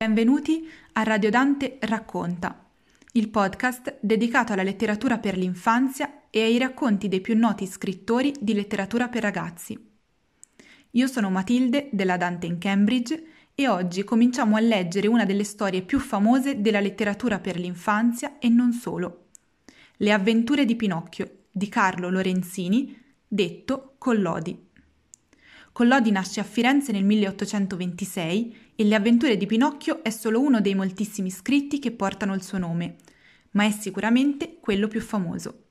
Benvenuti a Radio Dante Racconta, il podcast dedicato alla letteratura per l'infanzia e ai racconti dei più noti scrittori di letteratura per ragazzi. Io sono Matilde della Dante in Cambridge e oggi cominciamo a leggere una delle storie più famose della letteratura per l'infanzia e non solo. Le avventure di Pinocchio di Carlo Lorenzini, detto Collodi. Collodi nasce a Firenze nel 1826 e Le avventure di Pinocchio è solo uno dei moltissimi scritti che portano il suo nome, ma è sicuramente quello più famoso.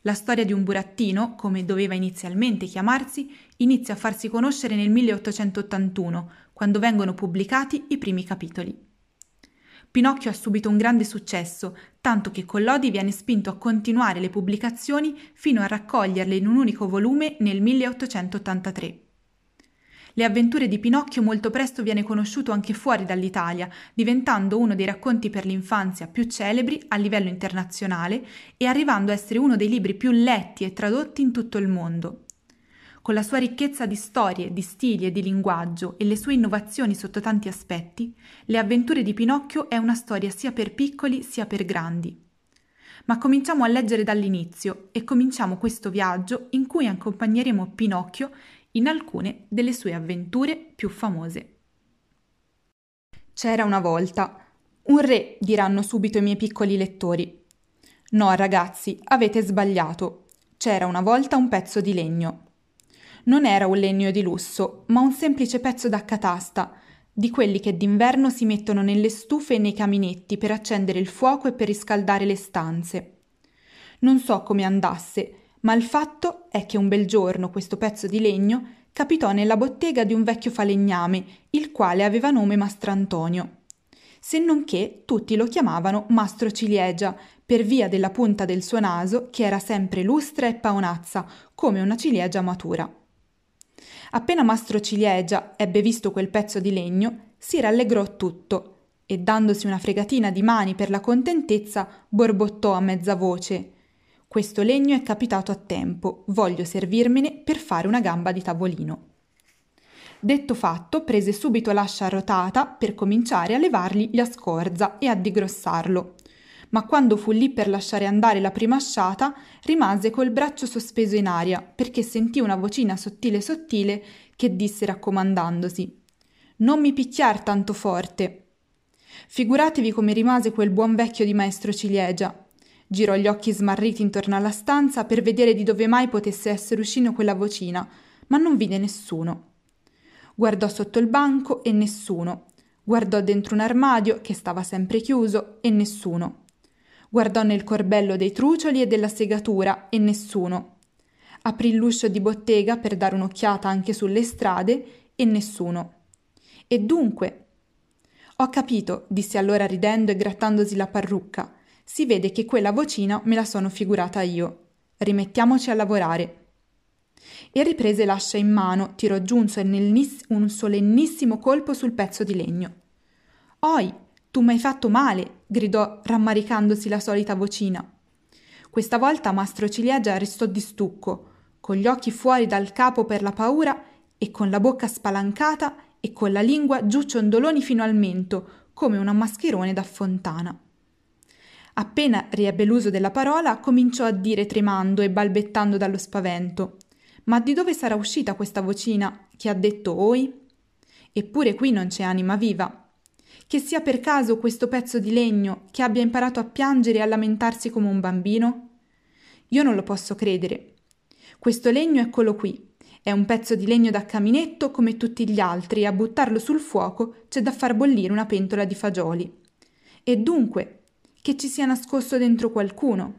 La storia di un burattino, come doveva inizialmente chiamarsi, inizia a farsi conoscere nel 1881, quando vengono pubblicati i primi capitoli. Pinocchio ha subito un grande successo, tanto che Collodi viene spinto a continuare le pubblicazioni fino a raccoglierle in un unico volume nel 1883. Le avventure di Pinocchio molto presto viene conosciuto anche fuori dall'Italia, diventando uno dei racconti per l'infanzia più celebri a livello internazionale e arrivando a essere uno dei libri più letti e tradotti in tutto il mondo. Con la sua ricchezza di storie, di stili e di linguaggio e le sue innovazioni sotto tanti aspetti, Le avventure di Pinocchio è una storia sia per piccoli sia per grandi. Ma cominciamo a leggere dall'inizio e cominciamo questo viaggio in cui accompagneremo Pinocchio in alcune delle sue avventure più famose. C'era una volta. Un re, diranno subito i miei piccoli lettori. No, ragazzi, avete sbagliato. C'era una volta un pezzo di legno. Non era un legno di lusso, ma un semplice pezzo da catasta, di quelli che d'inverno si mettono nelle stufe e nei caminetti per accendere il fuoco e per riscaldare le stanze. Non so come andasse, ma il fatto è che un bel giorno questo pezzo di legno capitò nella bottega di un vecchio falegname, il quale aveva nome Mastrantonio. Se non che tutti lo chiamavano Mastro Ciliegia, per via della punta del suo naso che era sempre lustra e paonazza, come una ciliegia matura. Appena Mastro Ciliegia ebbe visto quel pezzo di legno, si rallegrò tutto e dandosi una fregatina di mani per la contentezza, borbottò a mezza voce questo legno è capitato a tempo, voglio servirmene per fare una gamba di tavolino. Detto fatto, prese subito l'ascia rotata per cominciare a levargli la scorza e a digrossarlo. Ma quando fu lì per lasciare andare la prima asciata, rimase col braccio sospeso in aria, perché sentì una vocina sottile sottile che disse raccomandandosi: Non mi picchiar tanto forte. Figuratevi come rimase quel buon vecchio di maestro Ciliegia, Girò gli occhi smarriti intorno alla stanza per vedere di dove mai potesse essere uscito quella vocina, ma non vide nessuno. Guardò sotto il banco e nessuno. Guardò dentro un armadio che stava sempre chiuso e nessuno. Guardò nel corbello dei trucioli e della segatura e nessuno. Aprì l'uscio di bottega per dare un'occhiata anche sulle strade e nessuno. E dunque? Ho capito, disse allora ridendo e grattandosi la parrucca si vede che quella vocina me la sono figurata io. Rimettiamoci a lavorare. E riprese l'ascia in mano, tirò giù un solennissimo colpo sul pezzo di legno. Oi, tu m'hai fatto male, gridò rammaricandosi la solita vocina. Questa volta mastro Ciliegia restò di stucco, con gli occhi fuori dal capo per la paura e con la bocca spalancata e con la lingua giù ciondoloni fino al mento, come un mascherone da fontana. Appena riebbe l'uso della parola, cominciò a dire tremando e balbettando dallo spavento. Ma di dove sarà uscita questa vocina che ha detto oi? Eppure qui non c'è anima viva. Che sia per caso questo pezzo di legno che abbia imparato a piangere e a lamentarsi come un bambino? Io non lo posso credere. Questo legno eccolo qui. È un pezzo di legno da caminetto come tutti gli altri e a buttarlo sul fuoco c'è da far bollire una pentola di fagioli. E dunque, che ci sia nascosto dentro qualcuno.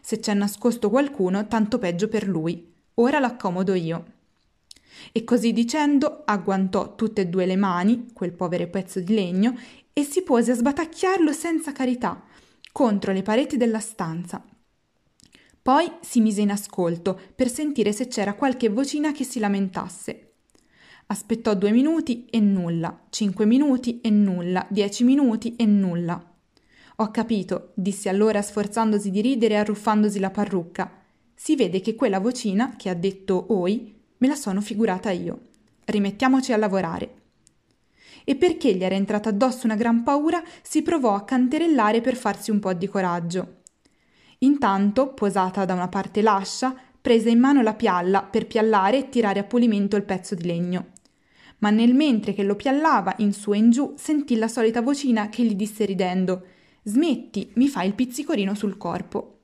Se c'è nascosto qualcuno, tanto peggio per lui. Ora l'accomodo io. E così dicendo, agguantò tutte e due le mani, quel povero pezzo di legno, e si pose a sbatacchiarlo senza carità contro le pareti della stanza. Poi si mise in ascolto per sentire se c'era qualche vocina che si lamentasse. Aspettò due minuti e nulla, cinque minuti e nulla, dieci minuti e nulla. Ho capito, disse allora sforzandosi di ridere e arruffandosi la parrucca. Si vede che quella vocina che ha detto oi me la sono figurata io. Rimettiamoci a lavorare. e perché gli era entrata addosso una gran paura, si provò a canterellare per farsi un po' di coraggio. Intanto, posata da una parte lascia, prese in mano la pialla per piallare e tirare a pulimento il pezzo di legno. Ma nel mentre che lo piallava in su e in giù, sentì la solita vocina che gli disse ridendo: Smetti, mi fai il pizzicorino sul corpo.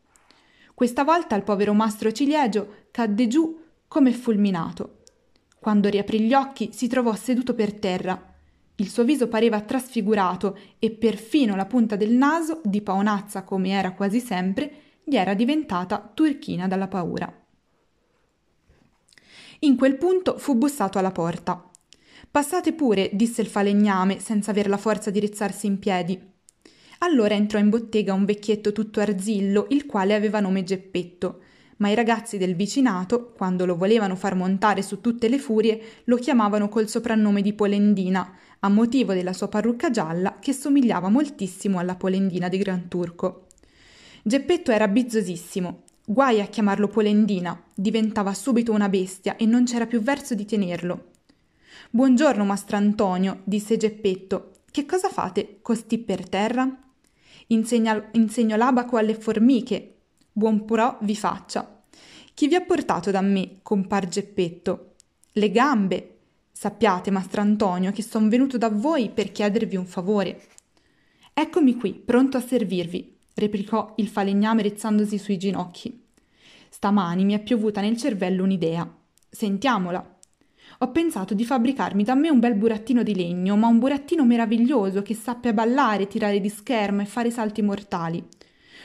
Questa volta il povero mastro ciliegio cadde giù come fulminato. Quando riaprì gli occhi si trovò seduto per terra. Il suo viso pareva trasfigurato e perfino la punta del naso, di paonazza come era quasi sempre, gli era diventata turchina dalla paura. In quel punto fu bussato alla porta. Passate pure, disse il falegname, senza aver la forza di rizzarsi in piedi. Allora entrò in bottega un vecchietto tutto arzillo, il quale aveva nome Geppetto, ma i ragazzi del vicinato, quando lo volevano far montare su tutte le furie, lo chiamavano col soprannome di Polendina, a motivo della sua parrucca gialla che somigliava moltissimo alla Polendina di Gran Turco. Geppetto era bizzosissimo. Guai a chiamarlo Polendina, diventava subito una bestia e non c'era più verso di tenerlo. Buongiorno, mastrantonio, disse Geppetto. Che cosa fate, costì per terra? Insegna, insegno l'abaco alle formiche. Buon purò vi faccia. Chi vi ha portato da me, compar Geppetto? Le gambe. Sappiate, mastrantonio, che son venuto da voi per chiedervi un favore. Eccomi qui, pronto a servirvi, replicò il falegname rizzandosi sui ginocchi. Stamani mi è piovuta nel cervello un'idea. Sentiamola. Ho pensato di fabbricarmi da me un bel burattino di legno, ma un burattino meraviglioso che sappia ballare, tirare di scherma e fare salti mortali.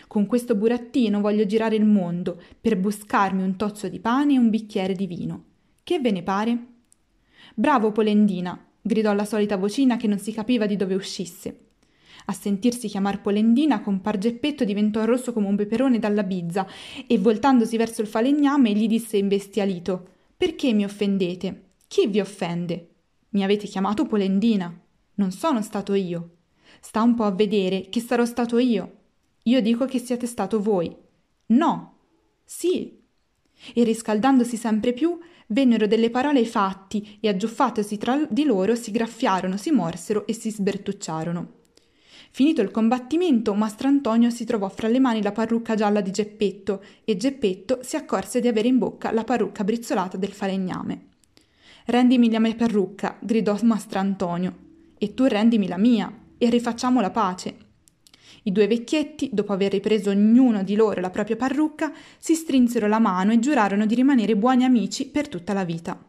Con questo burattino voglio girare il mondo per buscarmi un tozzo di pane e un bicchiere di vino. Che ve ne pare? Bravo Polendina, gridò la solita vocina che non si capiva di dove uscisse. A sentirsi chiamar Polendina, compar Geppetto diventò rosso come un peperone dalla bizza e voltandosi verso il falegname gli disse imbestialito: Perché mi offendete? Chi vi offende? Mi avete chiamato Polendina. Non sono stato io. Sta un po' a vedere che sarò stato io. Io dico che siete stato voi. No. Sì. E riscaldandosi sempre più, vennero delle parole ai fatti e aggiuffatosi tra di loro si graffiarono, si morsero e si sbertucciarono. Finito il combattimento, Mastrantonio si trovò fra le mani la parrucca gialla di Geppetto e Geppetto si accorse di avere in bocca la parrucca brizzolata del falegname. Rendimi la mia parrucca, gridò Mastrantonio, e tu rendimi la mia, e rifacciamo la pace. I due vecchietti, dopo aver ripreso ognuno di loro la propria parrucca, si strinsero la mano e giurarono di rimanere buoni amici per tutta la vita.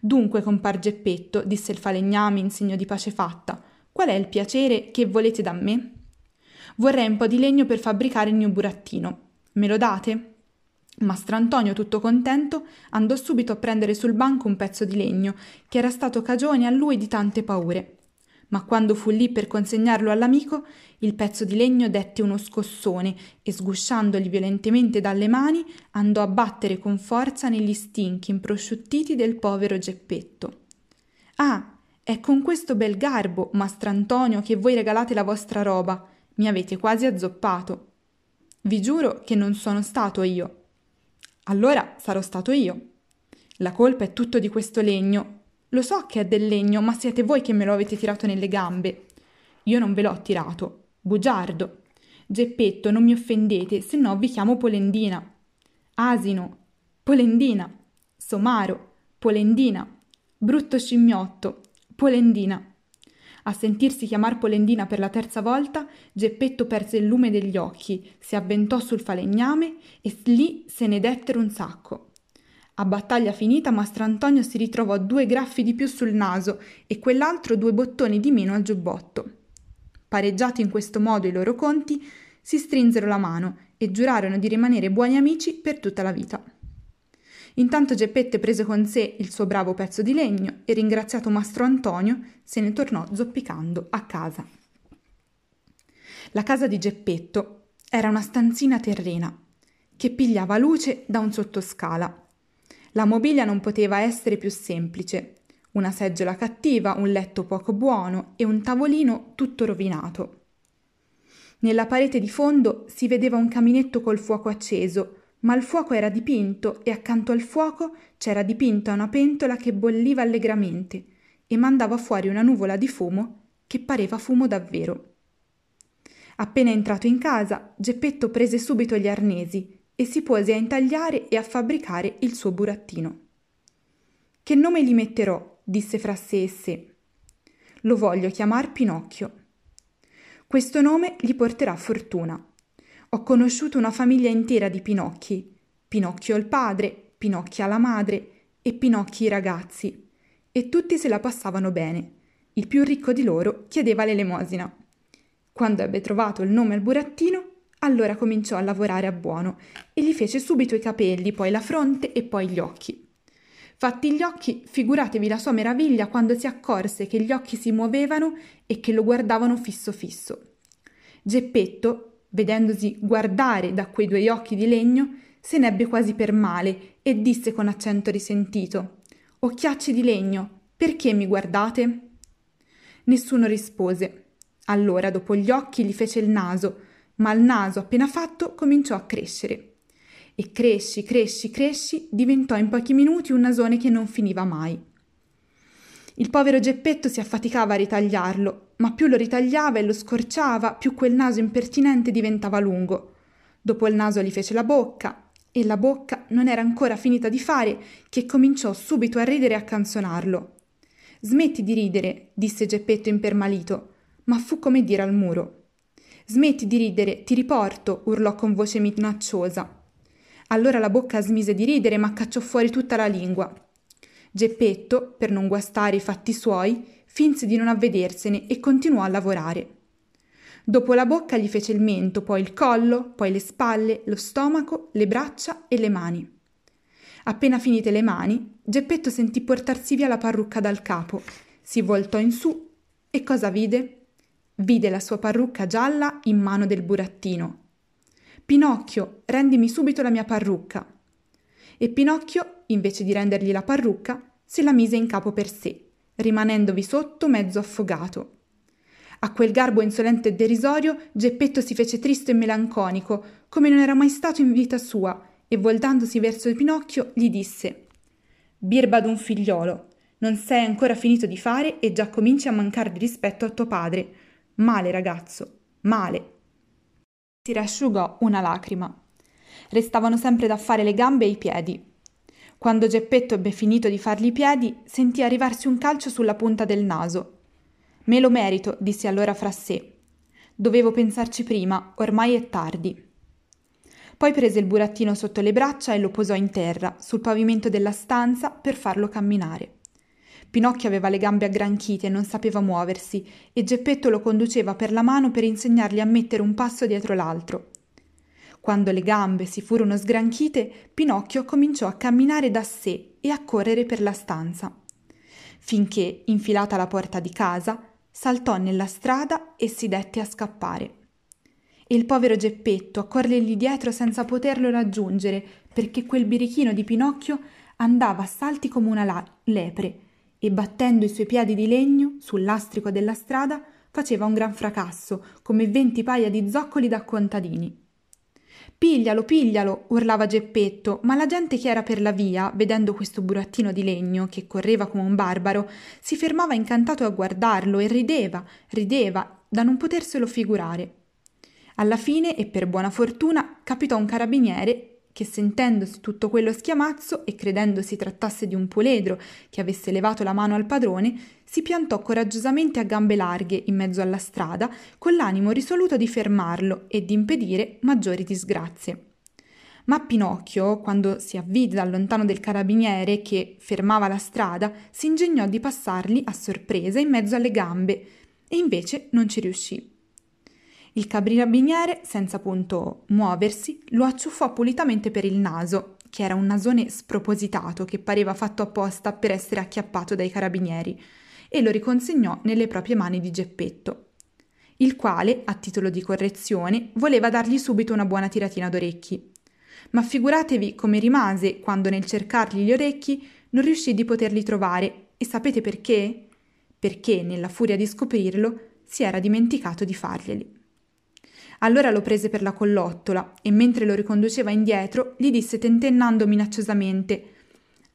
Dunque, compar Geppetto, disse il falegname in segno di pace fatta, Qual è il piacere che volete da me? Vorrei un po' di legno per fabbricare il mio burattino. Me lo date? Mastrantonio, tutto contento, andò subito a prendere sul banco un pezzo di legno, che era stato cagione a lui di tante paure. Ma quando fu lì per consegnarlo all'amico, il pezzo di legno dette uno scossone e, sgusciandogli violentemente dalle mani, andò a battere con forza negli stinchi improsciuttiti del povero Geppetto. Ah, è con questo bel garbo, mastrantonio, che voi regalate la vostra roba. Mi avete quasi azzoppato. Vi giuro che non sono stato io. Allora sarò stato io. La colpa è tutto di questo legno. Lo so che è del legno, ma siete voi che me lo avete tirato nelle gambe. Io non ve l'ho tirato. Bugiardo. Geppetto, non mi offendete, se no vi chiamo Polendina. Asino. Polendina. Somaro. Polendina. Brutto scimmiotto. Polendina. A sentirsi chiamar Polendina per la terza volta, Geppetto perse il lume degli occhi, si avventò sul falegname e lì se ne dettero un sacco. A battaglia finita, Mastrantonio si ritrovò due graffi di più sul naso e quell'altro due bottoni di meno al giubbotto. Pareggiati in questo modo i loro conti, si strinsero la mano e giurarono di rimanere buoni amici per tutta la vita. Intanto Geppette prese con sé il suo bravo pezzo di legno e ringraziato mastro Antonio se ne tornò zoppicando a casa. La casa di Geppetto era una stanzina terrena che pigliava luce da un sottoscala. La mobilia non poteva essere più semplice. Una seggiola cattiva, un letto poco buono e un tavolino tutto rovinato. Nella parete di fondo si vedeva un caminetto col fuoco acceso, ma il fuoco era dipinto e accanto al fuoco c'era dipinta una pentola che bolliva allegramente e mandava fuori una nuvola di fumo che pareva fumo davvero. Appena entrato in casa, Geppetto prese subito gli arnesi e si pose a intagliare e a fabbricare il suo burattino. Che nome gli metterò? disse fra sé e sé. Lo voglio chiamar Pinocchio. Questo nome gli porterà fortuna. Ho conosciuto una famiglia intera di Pinocchi. Pinocchio il padre, Pinocchia la madre e Pinocchi i ragazzi. E tutti se la passavano bene. Il più ricco di loro chiedeva l'elemosina. Quando ebbe trovato il nome al burattino, allora cominciò a lavorare a buono e gli fece subito i capelli, poi la fronte e poi gli occhi. Fatti gli occhi, figuratevi la sua meraviglia quando si accorse che gli occhi si muovevano e che lo guardavano fisso fisso. Geppetto, vedendosi guardare da quei due occhi di legno, se n'ebbe quasi per male e disse con accento risentito Occhiacci di legno, perché mi guardate? Nessuno rispose. Allora, dopo gli occhi, gli fece il naso, ma il naso, appena fatto, cominciò a crescere e cresci, cresci, cresci, diventò in pochi minuti un nasone che non finiva mai. Il povero Geppetto si affaticava a ritagliarlo, ma più lo ritagliava e lo scorciava, più quel naso impertinente diventava lungo. Dopo il naso gli fece la bocca, e la bocca non era ancora finita di fare che cominciò subito a ridere e a canzonarlo. Smetti di ridere, disse Geppetto impermalito, ma fu come dire al muro. Smetti di ridere, ti riporto, urlò con voce minacciosa. Allora la bocca smise di ridere, ma cacciò fuori tutta la lingua. Geppetto, per non guastare i fatti suoi, finse di non avvedersene e continuò a lavorare. Dopo la bocca gli fece il mento, poi il collo, poi le spalle, lo stomaco, le braccia e le mani. Appena finite le mani, Geppetto sentì portarsi via la parrucca dal capo, si voltò in su e cosa vide? Vide la sua parrucca gialla in mano del burattino Pinocchio, rendimi subito la mia parrucca. E Pinocchio, invece di rendergli la parrucca, se la mise in capo per sé, rimanendovi sotto mezzo affogato. A quel garbo insolente e derisorio Geppetto si fece tristo e melanconico, come non era mai stato in vita sua, e voltandosi verso Pinocchio gli disse Birba d'un figliolo, non sei ancora finito di fare e già cominci a mancare di rispetto a tuo padre. Male, ragazzo, male si rasciugò una lacrima. Restavano sempre da fare le gambe e i piedi. Quando Geppetto ebbe finito di fargli i piedi, sentì arrivarsi un calcio sulla punta del naso. Me lo merito, disse allora fra sé. Dovevo pensarci prima, ormai è tardi. Poi prese il burattino sotto le braccia e lo posò in terra, sul pavimento della stanza, per farlo camminare. Pinocchio aveva le gambe aggranchite e non sapeva muoversi, e Geppetto lo conduceva per la mano per insegnargli a mettere un passo dietro l'altro. Quando le gambe si furono sgranchite, Pinocchio cominciò a camminare da sé e a correre per la stanza, finché, infilata la porta di casa, saltò nella strada e si dette a scappare. E il povero Geppetto a corrergli dietro senza poterlo raggiungere, perché quel birichino di Pinocchio andava a salti come una la- lepre e battendo i suoi piedi di legno sul lastrico della strada faceva un gran fracasso, come venti paia di zoccoli da contadini. Piglialo, piglialo, urlava Geppetto, ma la gente che era per la via, vedendo questo burattino di legno che correva come un barbaro, si fermava incantato a guardarlo e rideva, rideva, da non poterselo figurare. Alla fine, e per buona fortuna, capitò un carabiniere che sentendosi tutto quello schiamazzo e credendo si trattasse di un puledro che avesse levato la mano al padrone, si piantò coraggiosamente a gambe larghe in mezzo alla strada, con l'animo risoluto di fermarlo e di impedire maggiori disgrazie. Ma Pinocchio, quando si avvide da lontano del carabiniere che fermava la strada, si ingegnò di passargli a sorpresa in mezzo alle gambe, e invece non ci riuscì. Il carabiniere, senza appunto muoversi, lo acciuffò pulitamente per il naso, che era un nasone spropositato che pareva fatto apposta per essere acchiappato dai carabinieri, e lo riconsegnò nelle proprie mani di Geppetto, il quale, a titolo di correzione, voleva dargli subito una buona tiratina d'orecchi. Ma figuratevi come rimase quando nel cercargli gli orecchi non riuscì di poterli trovare, e sapete perché? Perché, nella furia di scoprirlo, si era dimenticato di farglieli. Allora lo prese per la collottola e mentre lo riconduceva indietro gli disse tentennando minacciosamente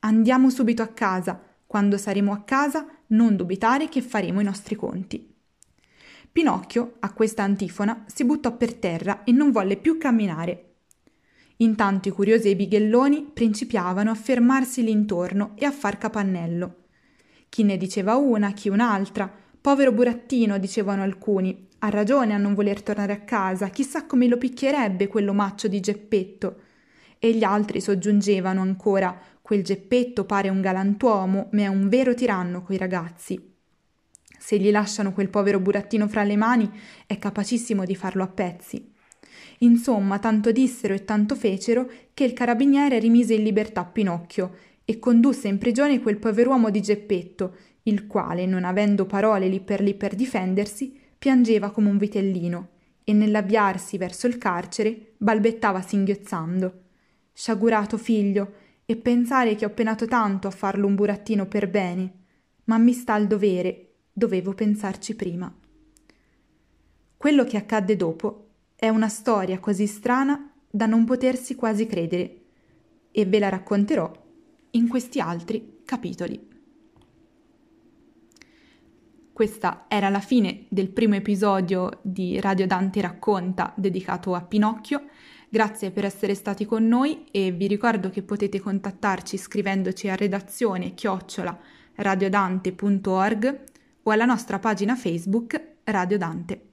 Andiamo subito a casa. Quando saremo a casa, non dubitare che faremo i nostri conti. Pinocchio, a questa antifona, si buttò per terra e non volle più camminare. Intanto i curiosi e i bighelloni principiavano a fermarsi lì intorno e a far capannello. Chi ne diceva una, chi un'altra. Povero burattino, dicevano alcuni, ha ragione a non voler tornare a casa, chissà come lo picchierebbe quell'omaccio di Geppetto. E gli altri soggiungevano ancora Quel Geppetto pare un galantuomo, ma è un vero tiranno coi ragazzi. Se gli lasciano quel povero burattino fra le mani, è capacissimo di farlo a pezzi. Insomma, tanto dissero e tanto fecero che il carabiniere rimise in libertà Pinocchio e condusse in prigione quel pover'uomo di Geppetto, il quale, non avendo parole lì per lì per difendersi, piangeva come un vitellino e nell'avviarsi verso il carcere balbettava singhiozzando. Sciagurato figlio, e pensare che ho penato tanto a farlo un burattino per bene, ma mi sta il dovere, dovevo pensarci prima. Quello che accadde dopo è una storia così strana da non potersi quasi credere, e ve la racconterò in questi altri capitoli. Questa era la fine del primo episodio di Radio Dante racconta dedicato a Pinocchio. Grazie per essere stati con noi e vi ricordo che potete contattarci scrivendoci a redazione chiocciola radiodante.org o alla nostra pagina Facebook Radio Dante.